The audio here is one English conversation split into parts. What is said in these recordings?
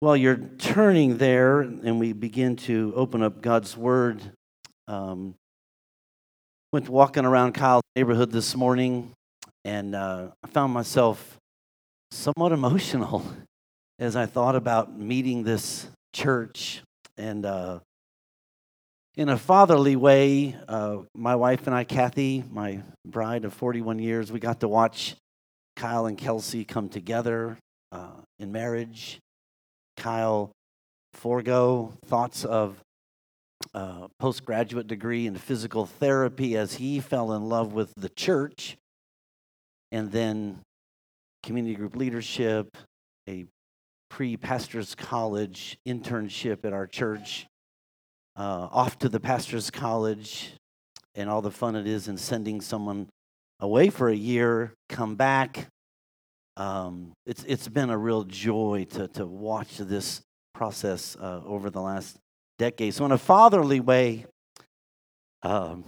While you're turning there and we begin to open up God's Word, um, went walking around Kyle's neighborhood this morning and uh, I found myself somewhat emotional as I thought about meeting this church. And uh, in a fatherly way, uh, my wife and I, Kathy, my bride of 41 years, we got to watch Kyle and Kelsey come together uh, in marriage Kyle forego thoughts of uh, postgraduate degree in physical therapy as he fell in love with the church, and then community group leadership, a pre pastor's college internship at our church, uh, off to the pastor's college, and all the fun it is in sending someone away for a year, come back, um, it's, it's been a real joy to, to watch this process uh, over the last decade. So, in a fatherly way, um,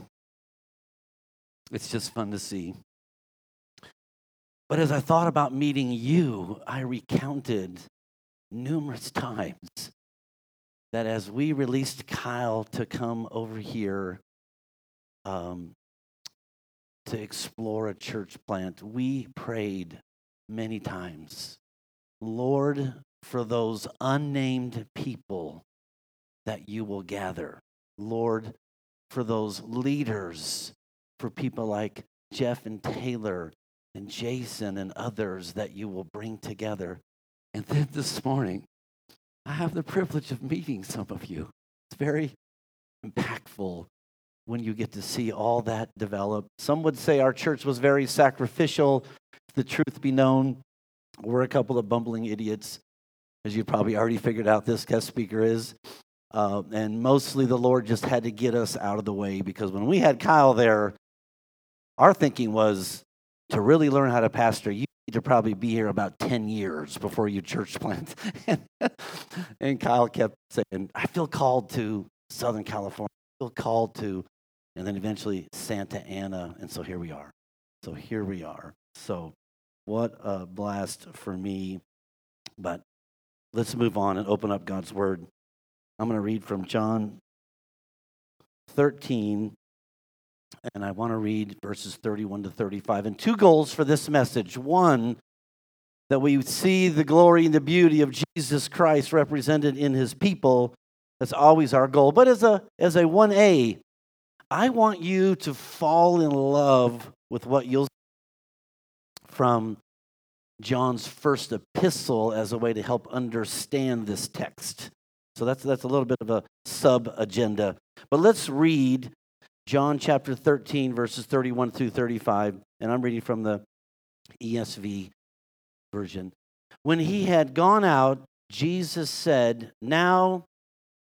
it's just fun to see. But as I thought about meeting you, I recounted numerous times that as we released Kyle to come over here um, to explore a church plant, we prayed many times. Lord, for those unnamed people that you will gather. Lord, for those leaders, for people like Jeff and Taylor and Jason and others that you will bring together. And then this morning, I have the privilege of meeting some of you. It's very impactful when you get to see all that develop. Some would say our church was very sacrificial the truth be known, we're a couple of bumbling idiots, as you probably already figured out this guest speaker is. Uh, and mostly the Lord just had to get us out of the way because when we had Kyle there, our thinking was to really learn how to pastor, you need to probably be here about 10 years before you church plant. and Kyle kept saying, I feel called to Southern California, feel called to, and then eventually Santa Ana. And so here we are. So here we are. So what a blast for me. But let's move on and open up God's Word. I'm going to read from John 13, and I want to read verses 31 to 35. And two goals for this message. One, that we see the glory and the beauty of Jesus Christ represented in his people. That's always our goal. But as a as a 1A, I want you to fall in love with what you'll see from John's first epistle as a way to help understand this text. So that's, that's a little bit of a sub agenda. But let's read John chapter 13, verses 31 through 35. And I'm reading from the ESV version. When he had gone out, Jesus said, Now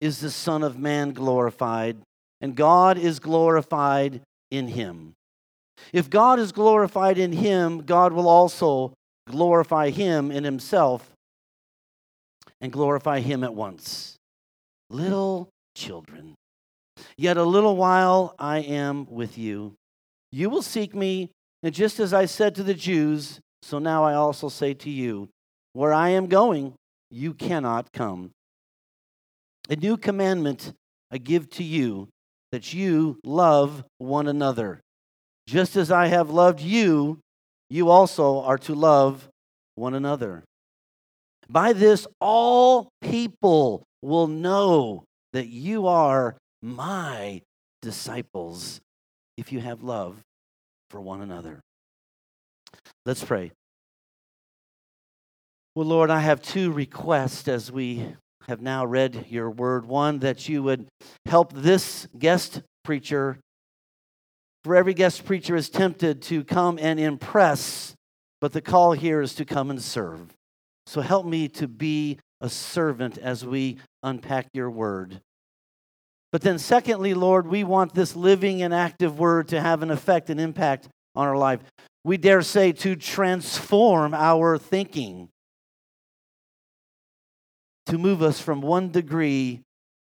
is the Son of Man glorified, and God is glorified in him. If God is glorified in him, God will also glorify him in himself and glorify him at once. Little children, yet a little while I am with you. You will seek me, and just as I said to the Jews, so now I also say to you, where I am going, you cannot come. A new commandment I give to you that you love one another. Just as I have loved you, you also are to love one another. By this, all people will know that you are my disciples if you have love for one another. Let's pray. Well, Lord, I have two requests as we have now read your word. One, that you would help this guest preacher for every guest preacher is tempted to come and impress, but the call here is to come and serve. So help me to be a servant as we unpack your word. But then, secondly, Lord, we want this living and active word to have an effect and impact on our life. We dare say to transform our thinking, to move us from one degree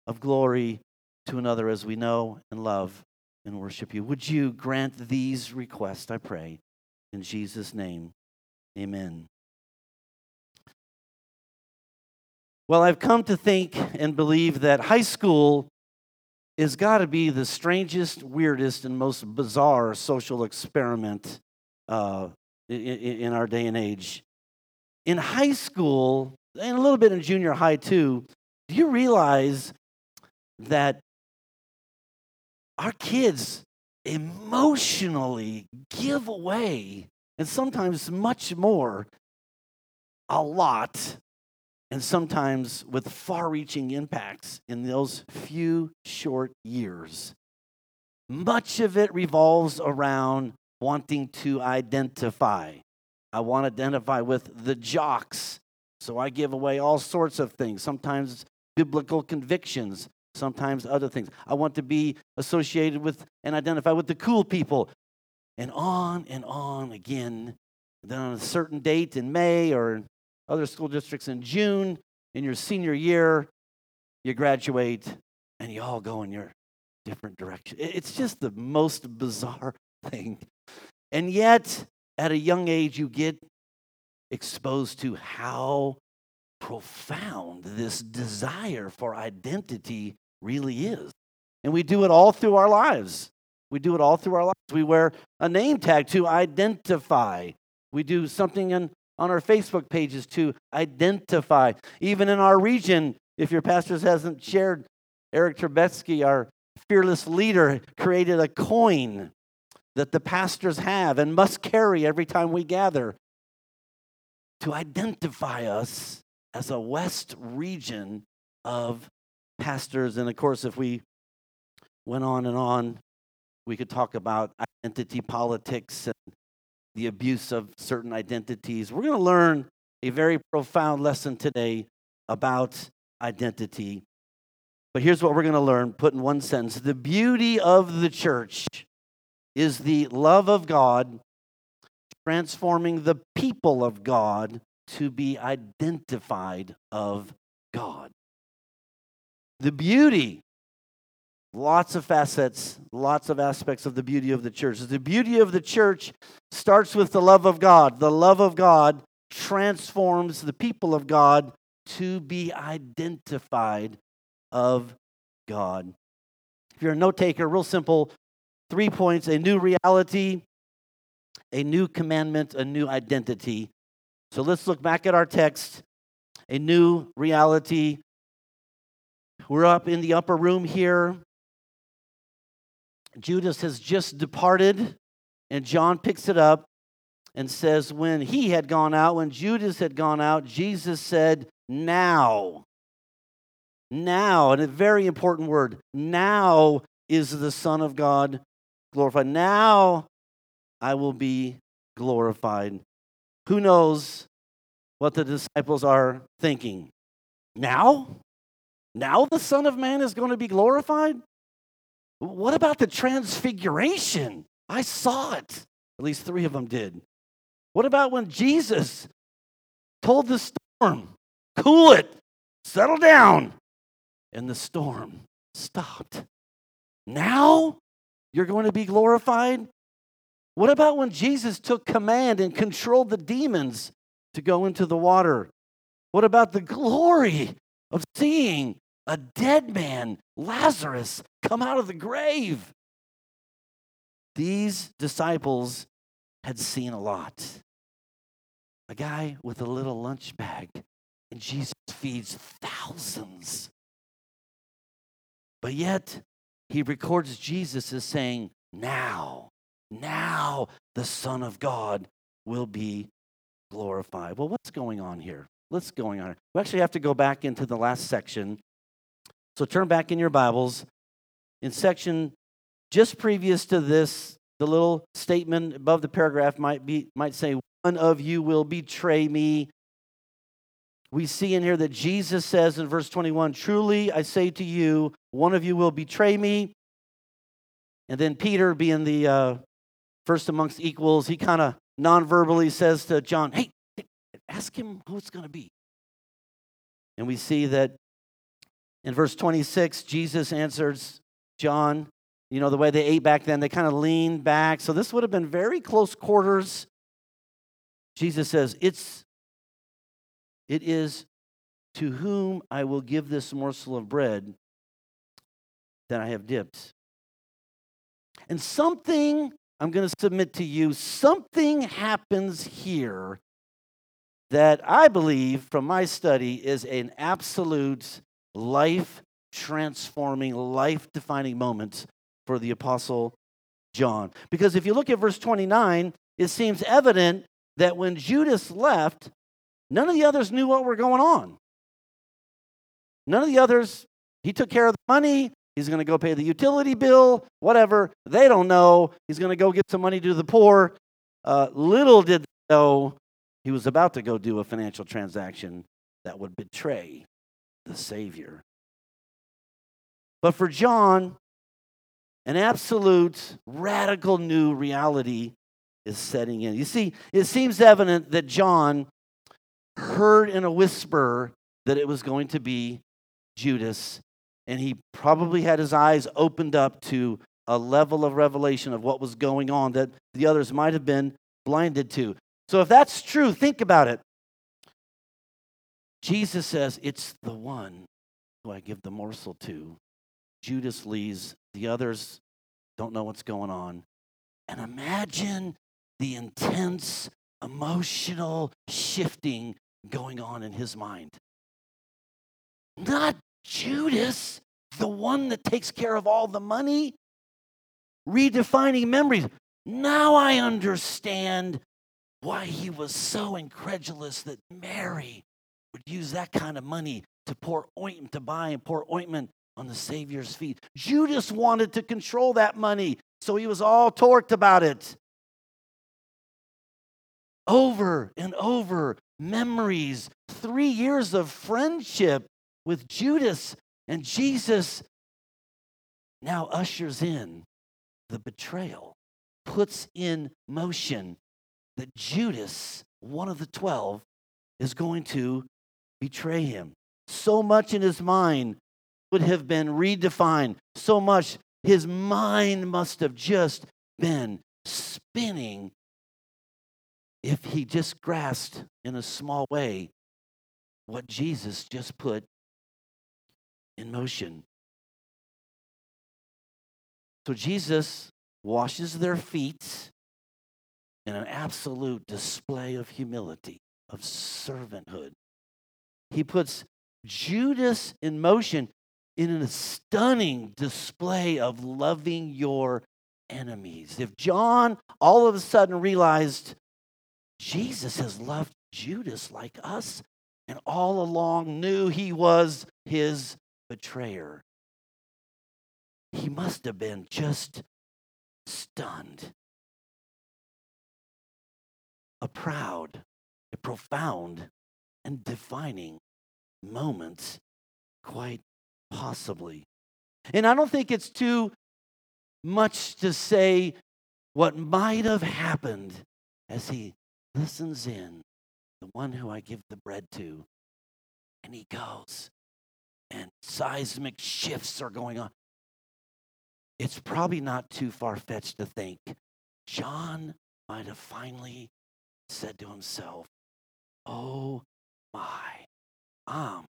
of glory to another as we know and love and worship you. Would you grant these requests, I pray, in Jesus' name? Amen. Well, I've come to think and believe that high school is got to be the strangest, weirdest, and most bizarre social experiment uh, in, in our day and age. In high school, and a little bit in junior high too, do you realize that our kids emotionally give away, and sometimes much more, a lot, and sometimes with far reaching impacts in those few short years. Much of it revolves around wanting to identify. I want to identify with the jocks, so I give away all sorts of things, sometimes biblical convictions, sometimes other things. I want to be associated with and identify with the cool people. And on and on again. Then on a certain date in May or other school districts in June, in your senior year, you graduate and you all go in your different direction. It's just the most bizarre thing. And yet, at a young age, you get exposed to how profound this desire for identity really is. And we do it all through our lives. We do it all through our lives. We wear a name tag to identify. We do something in, on our Facebook pages to identify. Even in our region, if your pastors hasn't shared, Eric Trebetsky, our fearless leader, created a coin that the pastors have and must carry every time we gather to identify us as a West region of pastors. And of course, if we went on and on, we could talk about identity politics and the abuse of certain identities. We're going to learn a very profound lesson today about identity. But here's what we're going to learn, put in one sentence. The beauty of the church is the love of God transforming the people of God to be identified of God. The beauty, lots of facets, lots of aspects of the beauty of the church. The beauty of the church starts with the love of God. The love of God transforms the people of God to be identified of God. If you're a note taker, real simple three points a new reality, a new commandment, a new identity. So let's look back at our text a new reality, we're up in the upper room here. Judas has just departed, and John picks it up and says, When he had gone out, when Judas had gone out, Jesus said, Now. Now, and a very important word, now is the Son of God glorified. Now I will be glorified. Who knows what the disciples are thinking? Now? Now the Son of Man is going to be glorified? What about the transfiguration? I saw it. At least three of them did. What about when Jesus told the storm, cool it, settle down, and the storm stopped? Now you're going to be glorified? What about when Jesus took command and controlled the demons to go into the water? What about the glory of seeing a dead man, Lazarus, come out of the grave. These disciples had seen a lot. A guy with a little lunch bag, and Jesus feeds thousands. But yet, he records Jesus as saying, Now, now the Son of God will be glorified. Well, what's going on here? What's going on? We actually have to go back into the last section so turn back in your Bibles. In section just previous to this, the little statement above the paragraph might be might say, One of you will betray me. We see in here that Jesus says in verse 21, Truly I say to you, one of you will betray me. And then Peter, being the uh, first amongst equals, he kind of non verbally says to John, Hey, ask him who it's going to be. And we see that in verse 26, Jesus answers John. You know, the way they ate back then, they kind of leaned back. So this would have been very close quarters. Jesus says, It's it is to whom I will give this morsel of bread that I have dipped. And something, I'm going to submit to you, something happens here that I believe from my study is an absolute life transforming, life defining moment for the Apostle John. Because if you look at verse 29, it seems evident that when Judas left, none of the others knew what were going on. None of the others, he took care of the money. He's going to go pay the utility bill, whatever. They don't know. He's going to go get some money to the poor. Uh, little did they know he was about to go do a financial transaction that would betray the Savior. But for John, an absolute radical new reality is setting in. You see, it seems evident that John heard in a whisper that it was going to be Judas, and he probably had his eyes opened up to a level of revelation of what was going on that the others might have been blinded to. So, if that's true, think about it. Jesus says, It's the one who I give the morsel to. Judas leaves, the others don't know what's going on. And imagine the intense emotional shifting going on in his mind. Not Judas, the one that takes care of all the money, redefining memories. Now I understand why he was so incredulous that Mary would use that kind of money to pour ointment, to buy and pour ointment on the Savior's feet. Judas wanted to control that money, so he was all torqued about it. Over and over, memories, three years of friendship with Judas, and Jesus now ushers in the betrayal, puts in motion that Judas, one of the 12, is going to betray him. So much in his mind would have been redefined. So much his mind must have just been spinning if he just grasped in a small way what Jesus just put in motion. So Jesus washes their feet in an absolute display of humility, of servanthood. He puts Judas in motion in a stunning display of loving your enemies. If John all of a sudden realized Jesus has loved Judas like us and all along knew he was his betrayer, he must have been just stunned. A proud, a profound, and defining moment, quite possibly. And I don't think it's too much to say what might have happened as he listens in, the one who I give the bread to, and he goes, and seismic shifts are going on. It's probably not too far fetched to think John might have finally said to himself, Oh my, I'm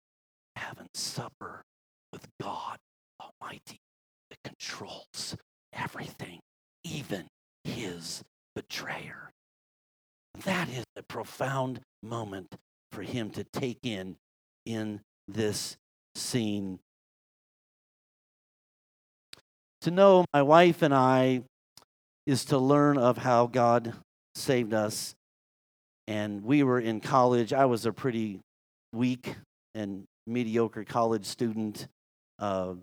having supper with God Almighty that controls everything, even his betrayer. That is a profound moment for him to take in in this scene. To know my wife and I is to learn of how God saved us. And we were in college. I was a pretty weak and mediocre college student. Uh,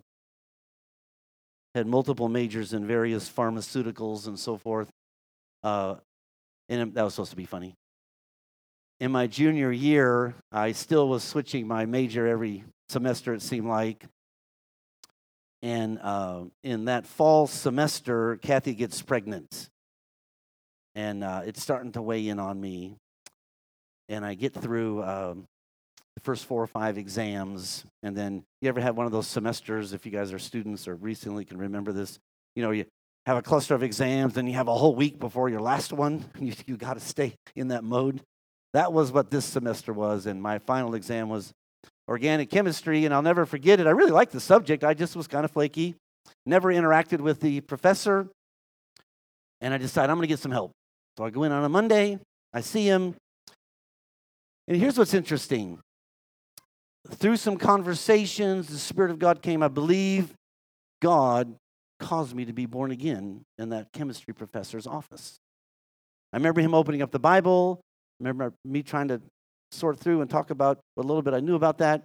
had multiple majors in various pharmaceuticals and so forth. Uh, and that was supposed to be funny. In my junior year, I still was switching my major every semester, it seemed like. And uh, in that fall semester, Kathy gets pregnant. And uh, it's starting to weigh in on me. And I get through um, the first four or five exams. And then you ever have one of those semesters, if you guys are students or recently can remember this, you know, you have a cluster of exams, and you have a whole week before your last one. You, you got to stay in that mode. That was what this semester was, and my final exam was organic chemistry, and I'll never forget it. I really liked the subject. I just was kind of flaky, never interacted with the professor, and I decided I'm going to get some help. So I go in on a Monday, I see him, and here's what's interesting. Through some conversations, the Spirit of God came. I believe God caused me to be born again in that chemistry professor's office. I remember him opening up the Bible. I remember me trying to sort through and talk about a little bit I knew about that.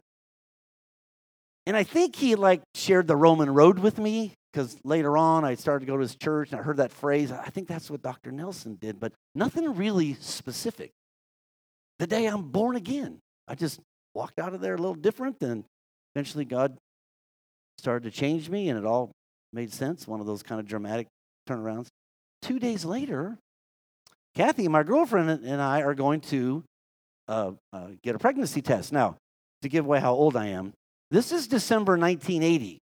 And I think he like shared the Roman road with me because later on I started to go to his church and I heard that phrase. I think that's what Dr. Nelson did, but nothing really specific. The day I'm born again, I just walked out of there a little different, and eventually God started to change me, and it all made sense. One of those kind of dramatic turnarounds. Two days later, Kathy, my girlfriend, and I are going to uh, uh, get a pregnancy test. Now, to give away how old I am, this is December 1980.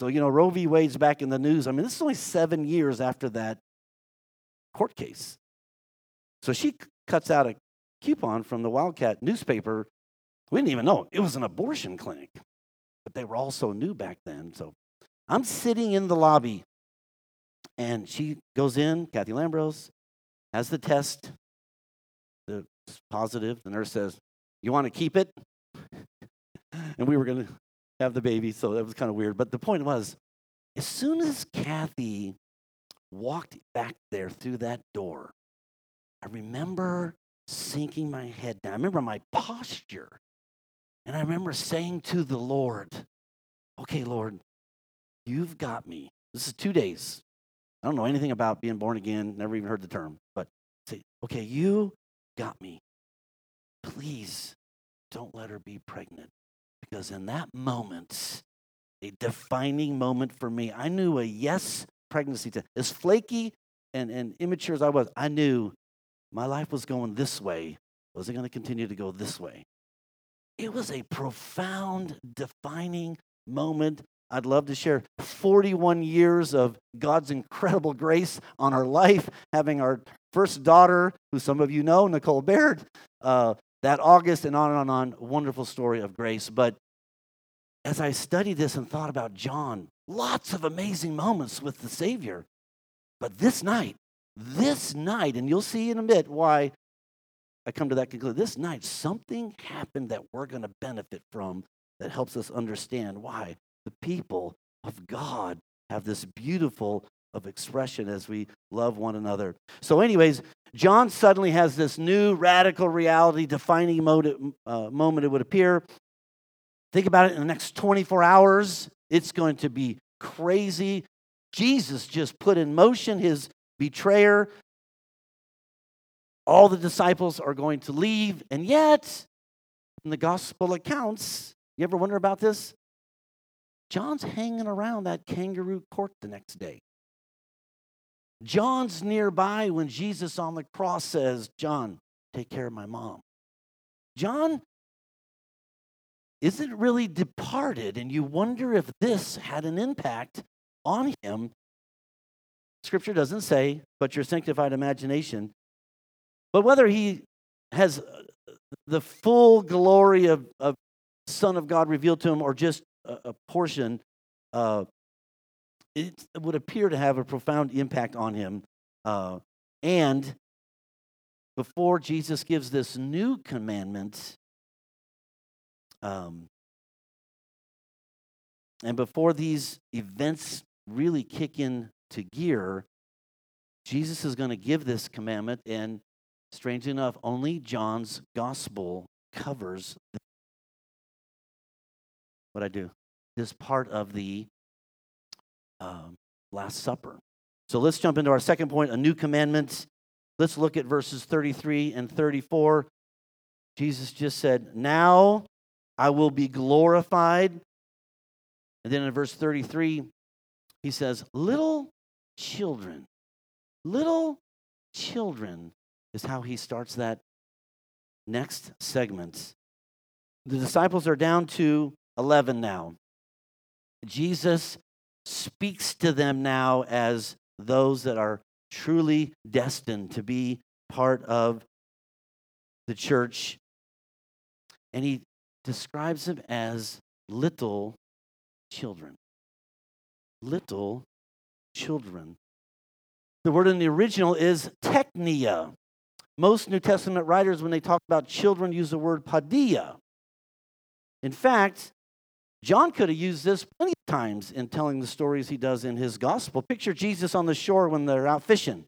So, you know, Roe v. Wade's back in the news. I mean, this is only seven years after that court case. So she cuts out a coupon from the Wildcat newspaper. We didn't even know it was an abortion clinic, but they were all so new back then. So I'm sitting in the lobby, and she goes in, Kathy Lambros, has the test. Positive. The nurse says, You want to keep it? and we were going to have the baby, so that was kind of weird. But the point was, as soon as Kathy walked back there through that door, I remember sinking my head down. I remember my posture. And I remember saying to the Lord, Okay, Lord, you've got me. This is two days. I don't know anything about being born again, never even heard the term, but say, Okay, you got me. Please don't let her be pregnant. Because in that moment, a defining moment for me, I knew a yes pregnancy test. As flaky and, and immature as I was, I knew my life was going this way. Was it going to continue to go this way? It was a profound, defining moment. I'd love to share 41 years of God's incredible grace on our life, having our first daughter, who some of you know, Nicole Baird, uh, that August, and on and on. Wonderful story of grace. But as I studied this and thought about John, lots of amazing moments with the Savior. But this night, this night, and you'll see in a bit why I come to that conclusion. This night, something happened that we're going to benefit from that helps us understand why the people of God have this beautiful of expression as we love one another. So, anyways, John suddenly has this new radical reality defining moment, uh, moment, it would appear. Think about it in the next 24 hours, it's going to be crazy. Jesus just put in motion his betrayer. All the disciples are going to leave, and yet, in the gospel accounts, you ever wonder about this? John's hanging around that kangaroo court the next day. John's nearby when Jesus on the cross says, John, take care of my mom. John isn't really departed, and you wonder if this had an impact on him. Scripture doesn't say, but your sanctified imagination. But whether he has uh, the full glory of, of Son of God revealed to him or just a, portion, uh, it would appear to have a profound impact on him. Uh, and before Jesus gives this new commandment, um, and before these events really kick into gear, Jesus is going to give this commandment, and strangely enough, only John's gospel covers what I do. This part of the um, Last Supper. So let's jump into our second point a new commandment. Let's look at verses 33 and 34. Jesus just said, Now I will be glorified. And then in verse 33, he says, Little children, little children is how he starts that next segment. The disciples are down to 11 now. Jesus speaks to them now as those that are truly destined to be part of the church. And he describes them as little children. Little children. The word in the original is teknia. Most New Testament writers, when they talk about children, use the word paideia. In fact, John could have used this plenty of times in telling the stories he does in his gospel. Picture Jesus on the shore when they're out fishing.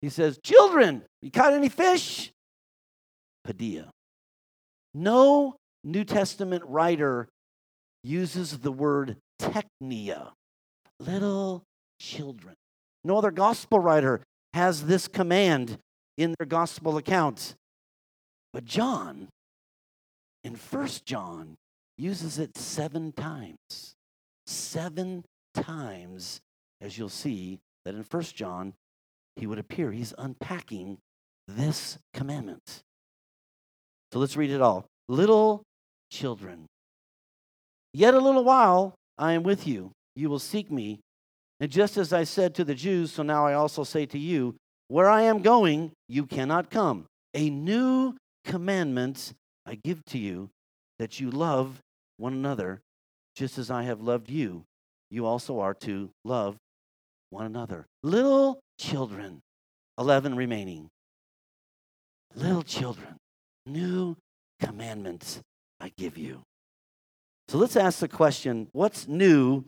He says, Children, you caught any fish? Paideia. No New Testament writer uses the word teknia, little children. No other gospel writer has this command in their gospel accounts. But John, in First John, uses it seven times. Seven times, as you'll see that in First John, he would appear. He's unpacking this commandment. So let's read it all. Little children, yet a little while I am with you. You will seek me. And just as I said to the Jews, so now I also say to you, where I am going, you cannot come. A new commandment I give to you that you love one another just as I have loved you. You also are to love one another. Little children, 11 remaining. Little children, new commandments I give you. So let's ask the question what's new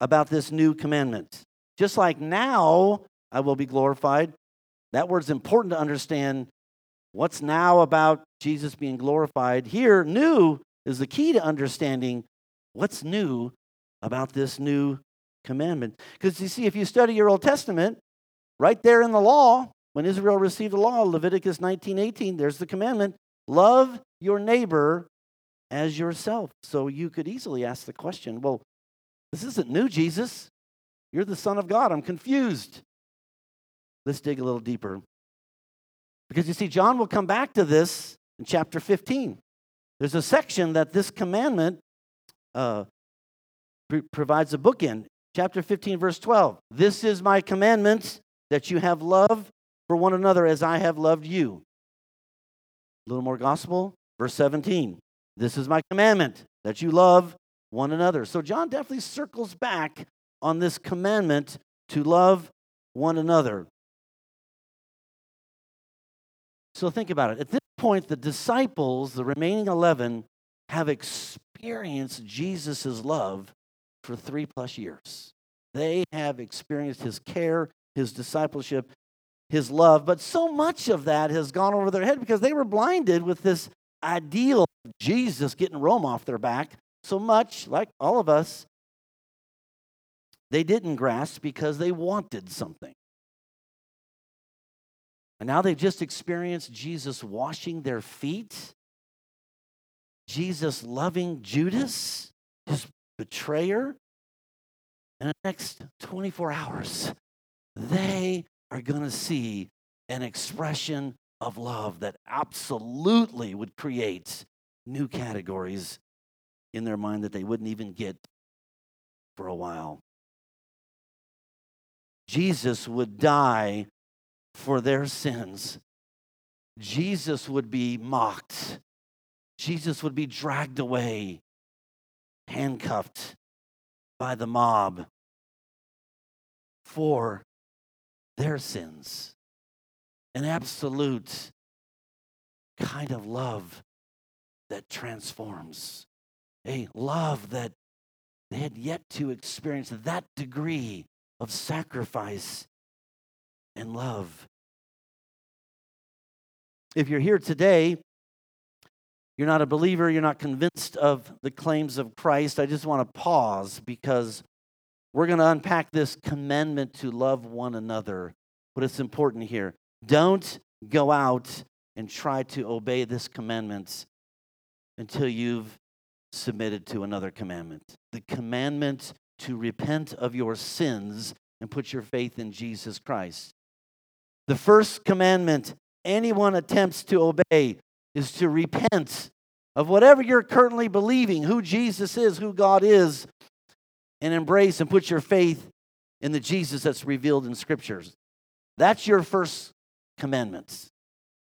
about this new commandment? Just like now I will be glorified, that word's important to understand what's now about Jesus being glorified. Here, new is the key to understanding what's new about this new commandment. Because you see, if you study your Old Testament, right there in the law, when Israel received the law, Leviticus 19 18, there's the commandment love your neighbor as yourself. So you could easily ask the question well, this isn't new, Jesus. You're the Son of God. I'm confused. Let's dig a little deeper. Because you see, John will come back to this in chapter 15. There's a section that this commandment uh, provides a book in. Chapter 15, verse 12. This is my commandment that you have love for one another as I have loved you. A little more gospel. Verse 17. This is my commandment that you love one another. So John definitely circles back on this commandment to love one another. So think about it. At this point, the disciples, the remaining 11, have experienced Jesus' love for three plus years. They have experienced his care, his discipleship, his love, but so much of that has gone over their head because they were blinded with this ideal of Jesus getting Rome off their back. So much, like all of us, they didn't grasp because they wanted something. And now they've just experienced Jesus washing their feet, Jesus loving Judas, his betrayer. In the next 24 hours, they are going to see an expression of love that absolutely would create new categories in their mind that they wouldn't even get for a while. Jesus would die for their sins. Jesus would be mocked. Jesus would be dragged away, handcuffed by the mob for their sins. An absolute kind of love that transforms, a love that they had yet to experience that degree of sacrifice and love. If you're here today, you're not a believer, you're not convinced of the claims of Christ, I just want to pause because we're going to unpack this commandment to love one another. But it's important here. Don't go out and try to obey this commandment until you've submitted to another commandment. The commandment to repent of your sins and put your faith in Jesus Christ. The first commandment anyone attempts to obey is to repent of whatever you're currently believing, who Jesus is, who God is, and embrace and put your faith in the Jesus that's revealed in scriptures. That's your first commandments.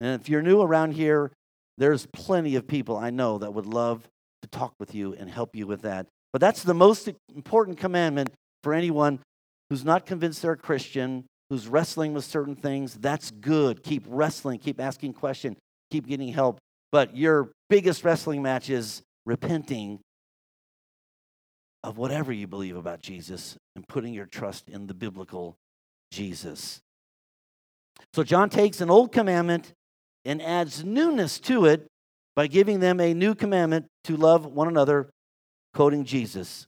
And if you're new around here, there's plenty of people I know that would love to talk with you and help you with that. But that's the most important commandment for anyone who's not convinced they're a Christian, who's wrestling with certain things. That's good. Keep wrestling, keep asking questions, keep getting help. But your biggest wrestling match is repenting of whatever you believe about Jesus and putting your trust in the biblical Jesus. So John takes an old commandment and adds newness to it by giving them a new commandment to love one another, quoting Jesus.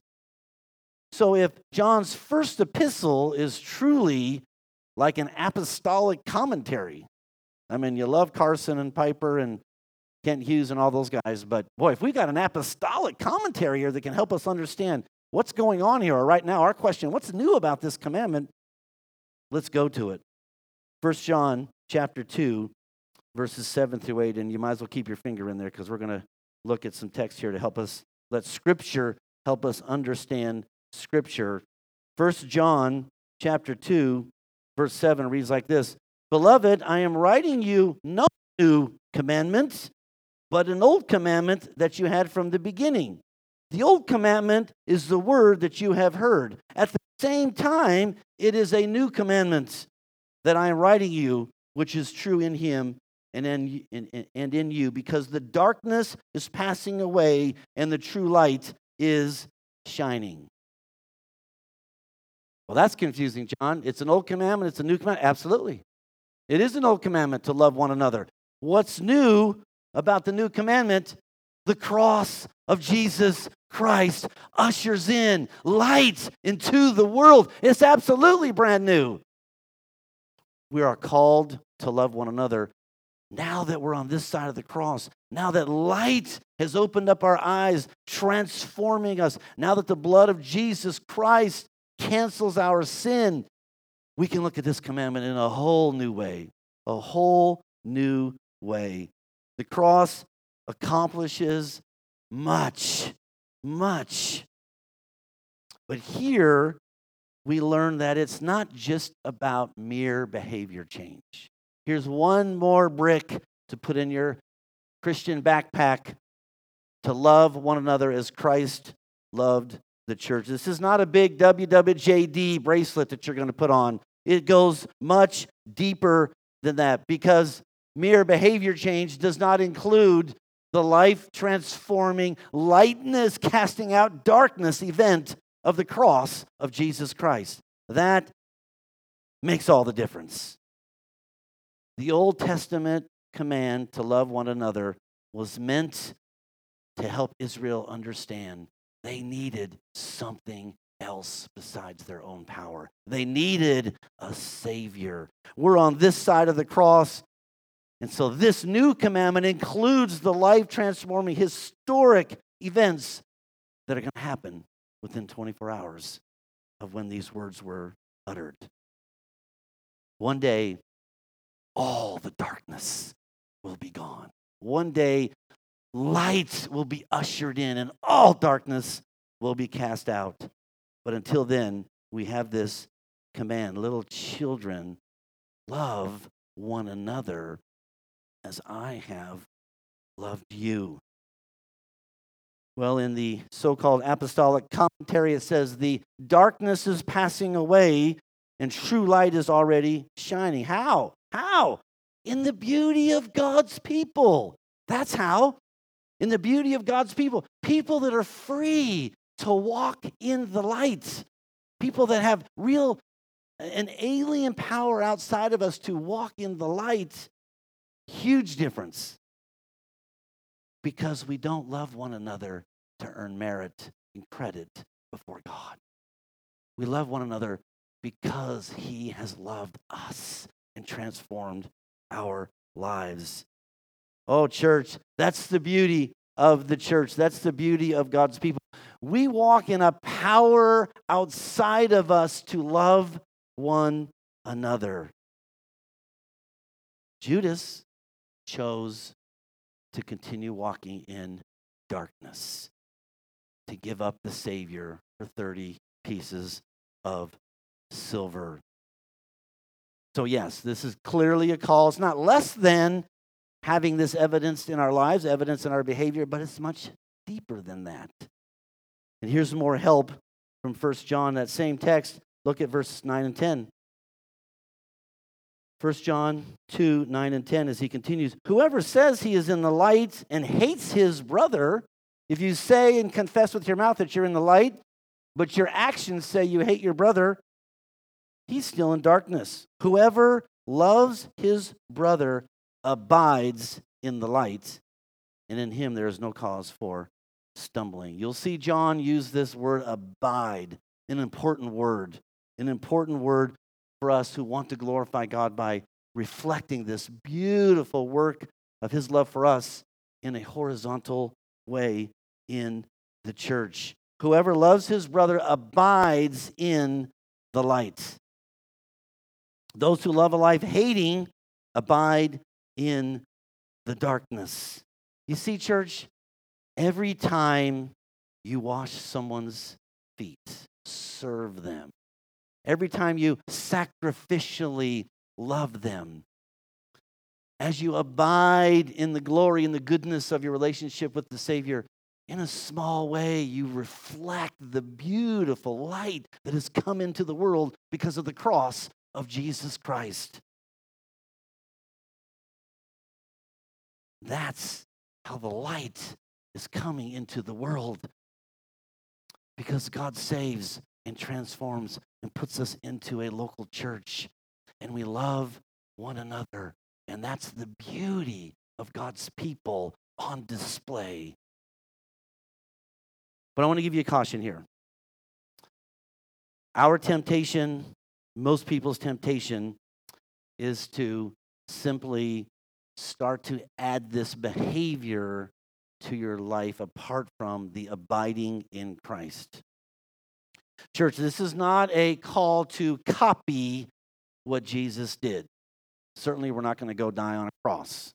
So if John's first epistle is truly like an apostolic commentary, I mean, you love Carson and Piper and Kent Hughes and all those guys, but boy, if we got an apostolic commentary here that can help us understand what's going on here or right now, our question, what's new about this commandment? Let's go to it. First John chapter 2, verses 7 through 8, and you might as well keep your finger in there because we're going to look at some text here to help us let Scripture help us understand Scripture. First John chapter 2, verse 7 reads like this Beloved, I am writing you no new commandment, but an old commandment that you had from the beginning. The old commandment is the word that you have heard. At the same time, it is a new commandment that I am writing you, which is true in him and in, in, and in you, because the darkness is passing away and the true light is shining. Well, that's confusing, John. It's an old commandment, it's a new commandment. Absolutely. It is an old commandment to love one another. What's new about the new commandment? The cross of Jesus Christ ushers in light into the world. It's absolutely brand new. We are called to love one another now that we're on this side of the cross, now that light has opened up our eyes, transforming us, now that the blood of Jesus Christ cancels our sin, we can look at this commandment in a whole new way. A whole new way. The cross accomplishes much, much. But here we learn that it's not just about mere behavior change. Here's one more brick to put in your Christian backpack to love one another as Christ loved the church. This is not a big WWJD bracelet that you're going to put on. It goes much deeper than that because mere behavior change does not include the life transforming, lightness casting out darkness event of the cross of Jesus Christ. That makes all the difference. The Old Testament command to love one another was meant to help Israel understand they needed something else besides their own power. They needed a Savior. We're on this side of the cross. And so, this new commandment includes the life transforming, historic events that are going to happen within 24 hours of when these words were uttered. One day, all the darkness will be gone. One day, light will be ushered in and all darkness will be cast out. But until then, we have this command little children, love one another as I have loved you. Well, in the so called apostolic commentary, it says, The darkness is passing away and true light is already shining. How? How? In the beauty of God's people. That's how. In the beauty of God's people. People that are free to walk in the light. People that have real, an alien power outside of us to walk in the light. Huge difference. Because we don't love one another to earn merit and credit before God. We love one another because He has loved us and transformed our lives. Oh, church, that's the beauty of the church. That's the beauty of God's people. We walk in a power outside of us to love one another. Judas chose to continue walking in darkness, to give up the Savior for 30 pieces of silver. So, yes, this is clearly a call. It's not less than having this evidence in our lives, evidence in our behavior, but it's much deeper than that. And here's more help from First John, that same text. Look at verses 9 and 10. 1 John 2 9 and 10 as he continues Whoever says he is in the light and hates his brother, if you say and confess with your mouth that you're in the light, but your actions say you hate your brother, he's still in darkness. Whoever loves his brother abides in the light, and in him there is no cause for stumbling. You'll see John use this word abide, an important word, an important word for us who want to glorify God by reflecting this beautiful work of his love for us in a horizontal way in the church. Whoever loves his brother abides in the light. Those who love a life hating abide in the darkness. You see, church, every time you wash someone's feet, serve them. Every time you sacrificially love them, as you abide in the glory and the goodness of your relationship with the Savior, in a small way, you reflect the beautiful light that has come into the world because of the cross of Jesus Christ. That's how the light is coming into the world because God saves and transforms and puts us into a local church and we love one another. And that's the beauty of God's people on display. But I want to give you a caution here. Our temptation, most people's temptation, is to simply start to add this behavior to your life apart from the abiding in Christ. Church, this is not a call to copy what Jesus did. Certainly, we're not going to go die on a cross.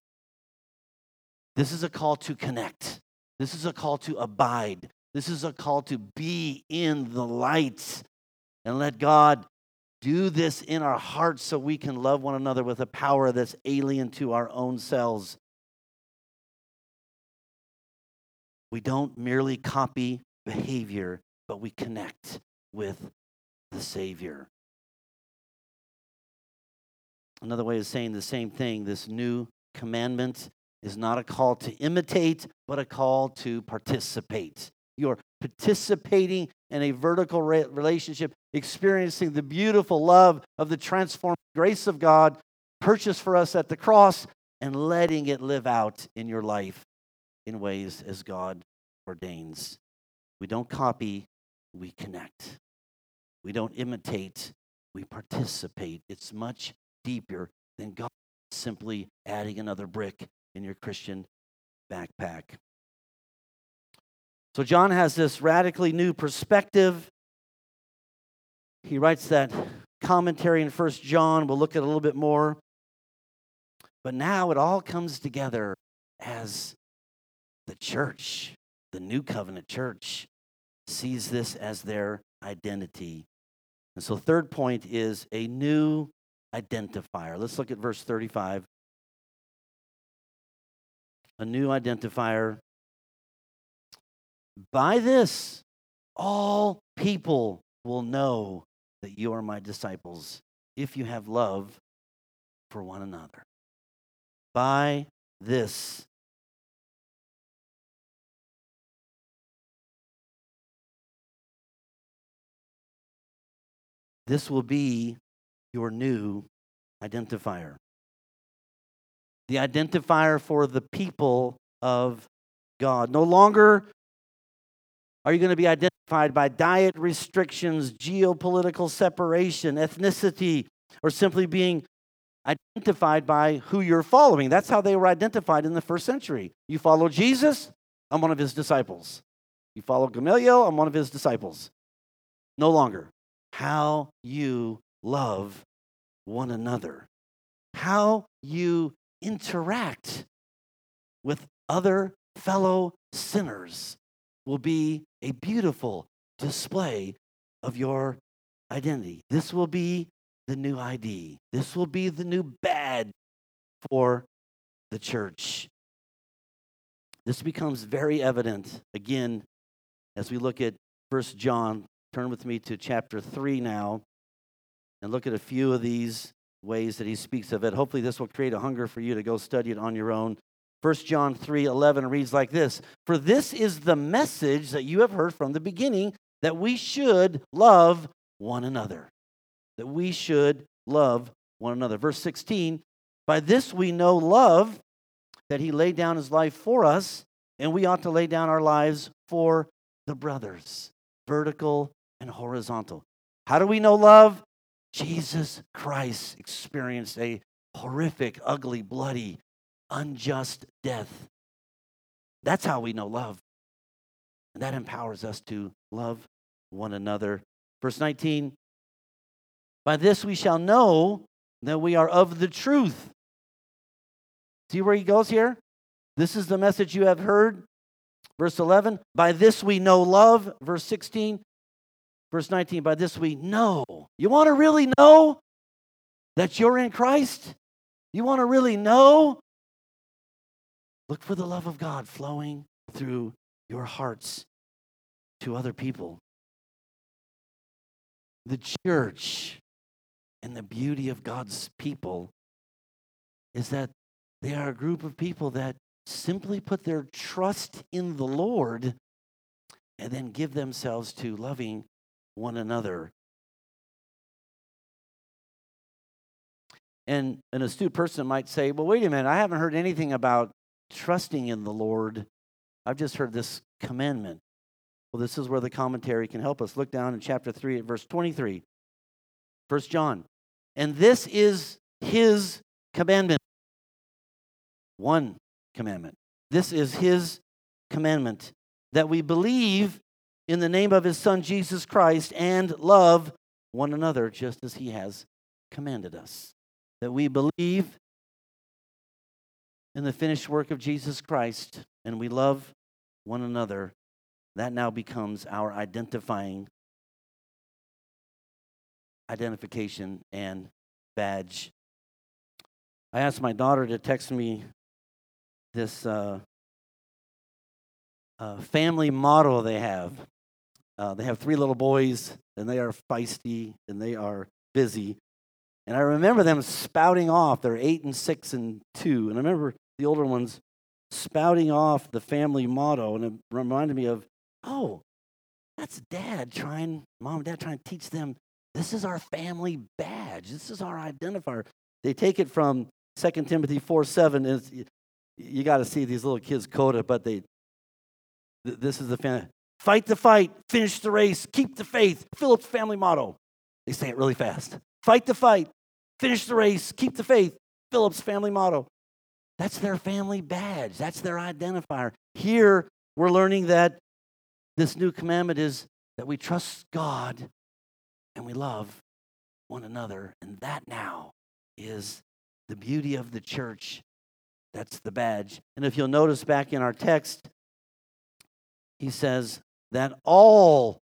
This is a call to connect. This is a call to abide. This is a call to be in the light and let God do this in our hearts so we can love one another with a power that's alien to our own selves. We don't merely copy behavior, but we connect with the Savior. Another way of saying the same thing this new commandment is not a call to imitate, but a call to participate. You're participating in a vertical relationship, experiencing the beautiful love of the transformed grace of God purchased for us at the cross and letting it live out in your life in ways as God ordains. We don't copy, we connect. We don't imitate, we participate. It's much deeper than God simply adding another brick in your Christian backpack. So John has this radically new perspective. He writes that commentary in First John. We'll look at a little bit more. But now it all comes together as the church, the new covenant church, sees this as their identity. And so, third point is a new identifier. Let's look at verse 35. A new identifier by this, all people will know that you are my disciples if you have love for one another. By this, this will be your new identifier. The identifier for the people of God. No longer are you going to be identified by diet restrictions, geopolitical separation, ethnicity, or simply being identified by who you're following? That's how they were identified in the first century. You follow Jesus, I'm one of his disciples. You follow Gamaliel, I'm one of his disciples. No longer. How you love one another, how you interact with other fellow sinners will be a beautiful display of your identity. This will be the new ID. This will be the new badge for the church. This becomes very evident again as we look at First John. Turn with me to chapter 3 now and look at a few of these ways that he speaks of it. Hopefully, this will create a hunger for you to go study it on your own. 1 John 3 11 reads like this For this is the message that you have heard from the beginning that we should love one another. That we should love one another. Verse 16 By this we know love, that he laid down his life for us, and we ought to lay down our lives for the brothers, vertical and horizontal. How do we know love? Jesus Christ experienced a horrific, ugly, bloody, unjust death. That's how we know love. And that empowers us to love one another. Verse 19 By this we shall know that we are of the truth. See where he goes here? This is the message you have heard. Verse 11 By this we know love. Verse 16 Verse 19, by this we know. You want to really know that you're in Christ? You want to really know? Look for the love of God flowing through your hearts to other people. The church and the beauty of God's people is that they are a group of people that simply put their trust in the Lord and then give themselves to loving one another. And an astute person might say, well, wait a minute, I haven't heard anything about trusting in the Lord. I've just heard this commandment. Well, this is where the commentary can help us. Look down in chapter 3 at verse 23. First John. And this is his commandment. One commandment. This is his commandment that we believe in the name of his Son, Jesus Christ, and love one another just as he has commanded us. That we believe in the finished work of Jesus Christ and we love one another. That now becomes our identifying identification and badge. I asked my daughter to text me this uh, uh, family motto they have. Uh, they have three little boys, and they are feisty and they are busy. And I remember them spouting off. They're eight and six and two. And I remember the older ones spouting off the family motto, and it reminded me of, oh, that's dad trying, mom and dad trying to teach them this is our family badge. This is our identifier. They take it from 2 Timothy 4 7. And you got to see these little kids code it, but they, this is the family. Fight the fight, finish the race, keep the faith. Philip's family motto. They say it really fast. Fight the fight, finish the race, keep the faith. Phillips' family motto. That's their family badge, that's their identifier. Here, we're learning that this new commandment is that we trust God and we love one another. And that now is the beauty of the church. That's the badge. And if you'll notice back in our text, he says, that all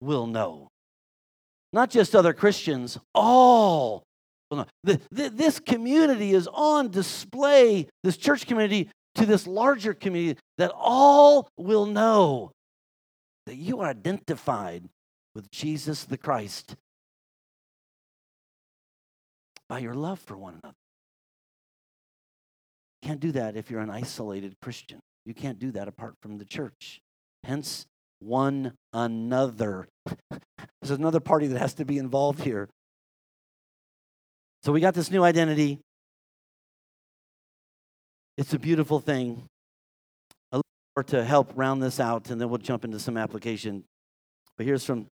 will know. Not just other Christians, all The, the, this community is on display, this church community, to this larger community, that all will know that you are identified with Jesus the Christ by your love for one another. You can't do that if you're an isolated Christian. You can't do that apart from the church. Hence, one another. There's another party that has to be involved here. So we got this new identity. It's a beautiful thing. A little more to help round this out, and then we'll jump into some application. But here's from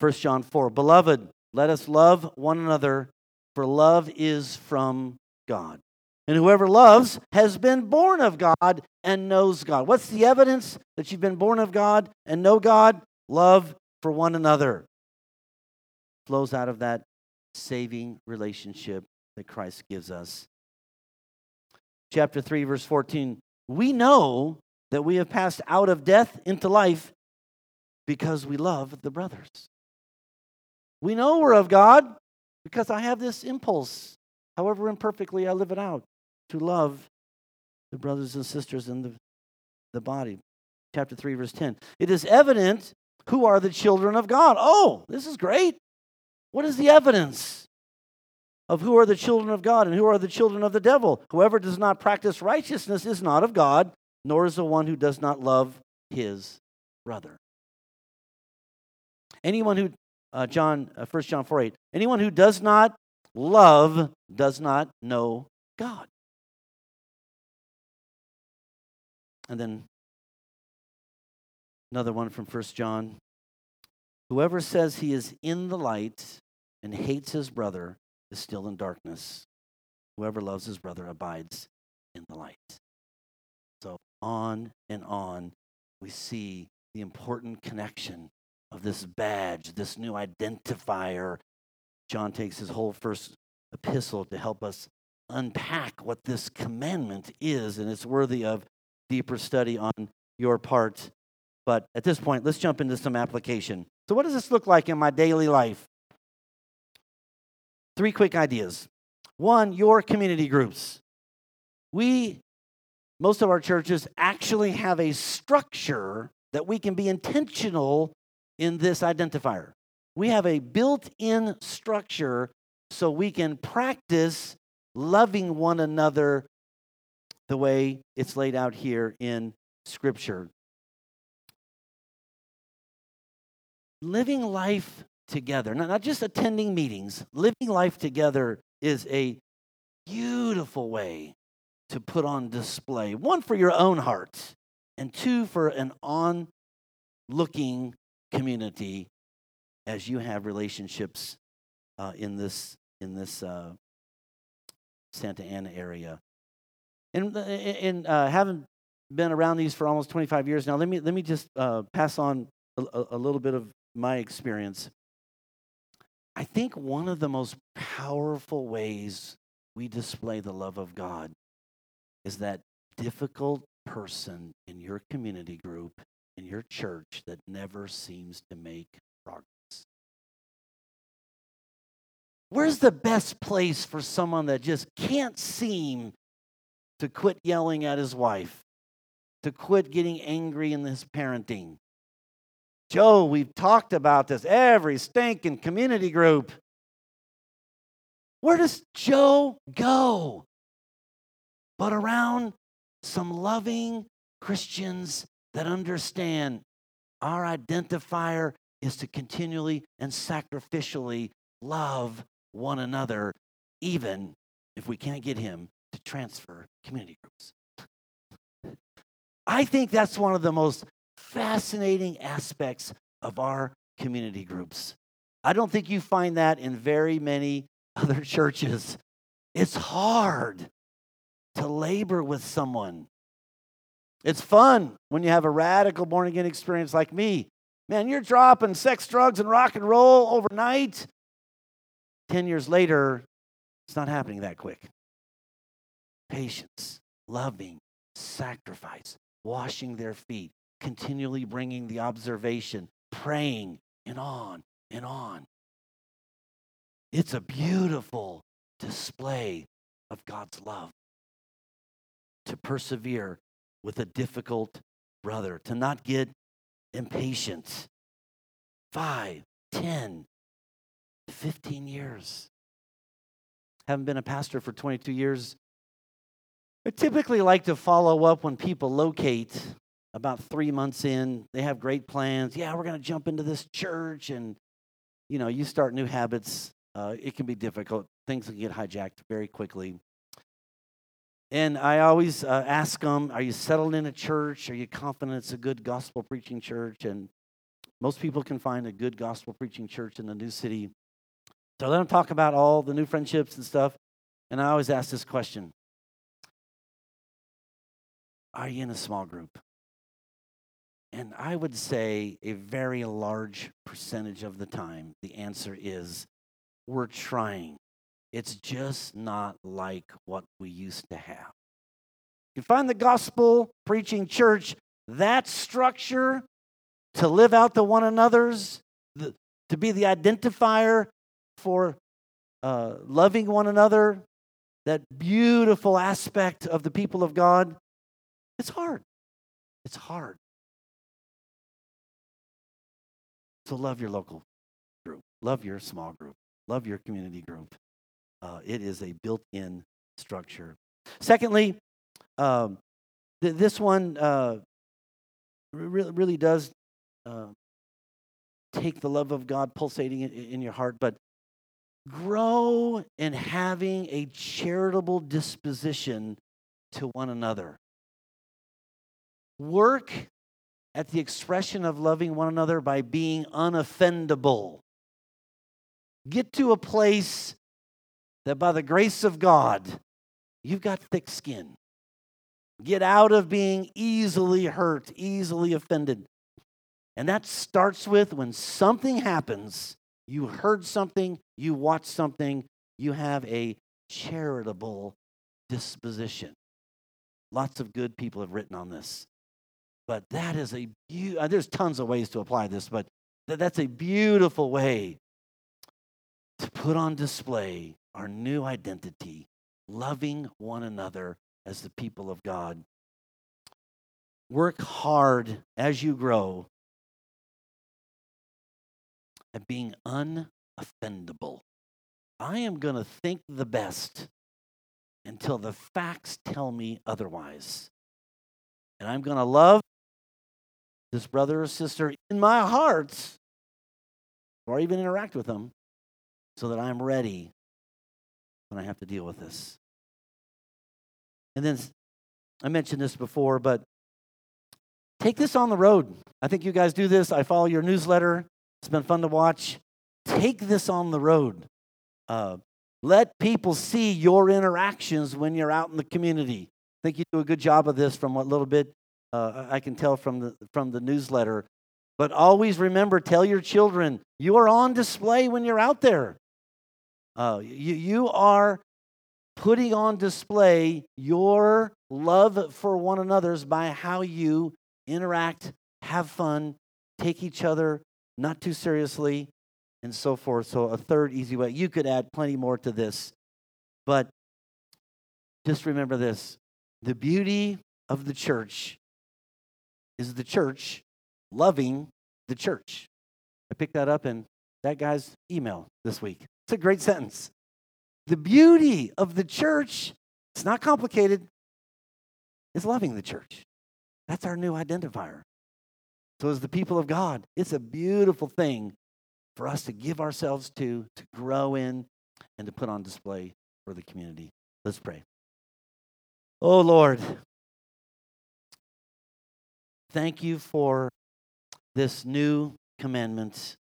1 John 4 Beloved, let us love one another, for love is from God. And whoever loves has been born of God and knows God. What's the evidence that you've been born of God and know God? Love for one another flows out of that saving relationship that Christ gives us. Chapter 3, verse 14. We know that we have passed out of death into life because we love the brothers. We know we're of God because I have this impulse, however imperfectly I live it out to love the brothers and sisters in the, the body. Chapter 3, verse 10. It is evident who are the children of God. Oh, this is great. What is the evidence of who are the children of God and who are the children of the devil? Whoever does not practice righteousness is not of God, nor is the one who does not love his brother. Anyone who, uh, John, uh, 1 John 4 8, anyone who does not love does not know God. And then another one from 1 John. Whoever says he is in the light and hates his brother is still in darkness. Whoever loves his brother abides in the light. So on and on, we see the important connection of this badge, this new identifier. John takes his whole first epistle to help us unpack what this commandment is, and it's worthy of deeper study on your part. But at this point, let's jump into some application. So, what does this look like in my daily life? Three quick ideas. One, your community groups. We, most of our churches, actually have a structure that we can be intentional in this identifier. We have a built in structure so we can practice loving one another the way it's laid out here in Scripture. Living life together, not just attending meetings, living life together is a beautiful way to put on display. One, for your own heart, and two, for an on looking community as you have relationships uh, in this in this uh, Santa Ana area. And and uh, having been around these for almost 25 years now, let me let me just uh, pass on a, a little bit of my experience. I think one of the most powerful ways we display the love of God is that difficult person in your community group, in your church, that never seems to make progress. Where's the best place for someone that just can't seem to quit yelling at his wife, to quit getting angry in his parenting? Joe, we've talked about this every stinking community group. Where does Joe go? But around some loving Christians that understand our identifier is to continually and sacrificially love one another, even if we can't get him to transfer community groups. I think that's one of the most fascinating aspects of our community groups. I don't think you find that in very many other churches. It's hard to labor with someone. It's fun when you have a radical born again experience like me. Man, you're dropping sex, drugs, and rock and roll overnight. 10 years later, it's not happening that quick. Patience, loving, sacrifice, washing their feet, continually bringing the observation, praying, and on and on. It's a beautiful display of God's love to persevere with a difficult brother, to not get impatient. Five, ten, 15 years. Haven't been a pastor for 22 years. I typically like to follow up when people locate about three months in. They have great plans. Yeah, we're going to jump into this church. And, you know, you start new habits. Uh, it can be difficult. Things can get hijacked very quickly. And I always uh, ask them, Are you settled in a church? Are you confident it's a good gospel preaching church? And most people can find a good gospel preaching church in a new city. So let them talk about all the new friendships and stuff. And I always ask this question Are you in a small group? And I would say a very large percentage of the time, the answer is we're trying. It's just not like what we used to have. You find the gospel preaching church, that structure to live out the one another's, the, to be the identifier for uh, loving one another, that beautiful aspect of the people of God, it's hard. It's hard. So love your local group, love your small group, love your community group. Uh, it is a built in structure. Secondly, um, th- this one uh, really, really does uh, take the love of God pulsating in, in your heart, but grow in having a charitable disposition to one another. Work at the expression of loving one another by being unoffendable. Get to a place that by the grace of God, you've got thick skin. Get out of being easily hurt, easily offended. And that starts with when something happens, you heard something, you watched something, you have a charitable disposition. Lots of good people have written on this. But that is a uh, there's tons of ways to apply this, but that's a beautiful way to put on display our new identity, loving one another as the people of God. Work hard as you grow at being unoffendable. I am going to think the best until the facts tell me otherwise. And I'm going to love this brother or sister in my heart or even interact with them so that I'm ready when I have to deal with this. And then I mentioned this before, but take this on the road. I think you guys do this. I follow your newsletter. It's been fun to watch. Take this on the road. Uh, let people see your interactions when you're out in the community. I think you do a good job of this from what little bit uh, I can tell from the, from the newsletter. But always remember, tell your children, you are on display when you're out there. Uh, you, you are putting on display your love for one another's by how you interact, have fun, take each other not too seriously, and so forth. So, a third easy way. You could add plenty more to this, but just remember this the beauty of the church is the church loving the church. I picked that up in that guy's email this week. It's a great sentence. The beauty of the church, it's not complicated, it's loving the church. That's our new identifier. So, as the people of God, it's a beautiful thing for us to give ourselves to, to grow in, and to put on display for the community. Let's pray. Oh, Lord, thank you for this new commandment.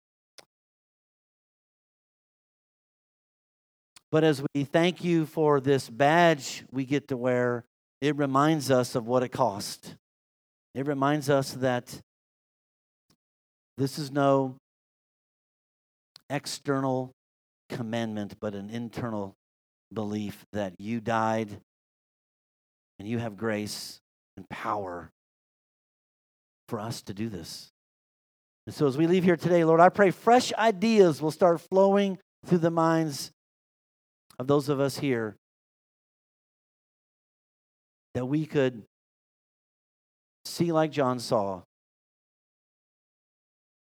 But as we thank you for this badge we get to wear, it reminds us of what it cost. It reminds us that this is no external commandment, but an internal belief that you died and you have grace and power for us to do this. And so, as we leave here today, Lord, I pray fresh ideas will start flowing through the minds of those of us here that we could see like John saw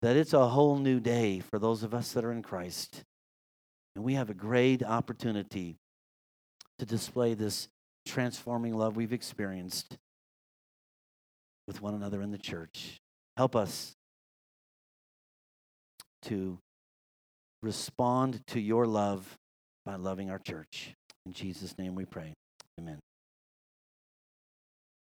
that it's a whole new day for those of us that are in Christ. And we have a great opportunity to display this transforming love we've experienced with one another in the church. Help us to respond to your love by loving our church. In Jesus' name we pray. Amen.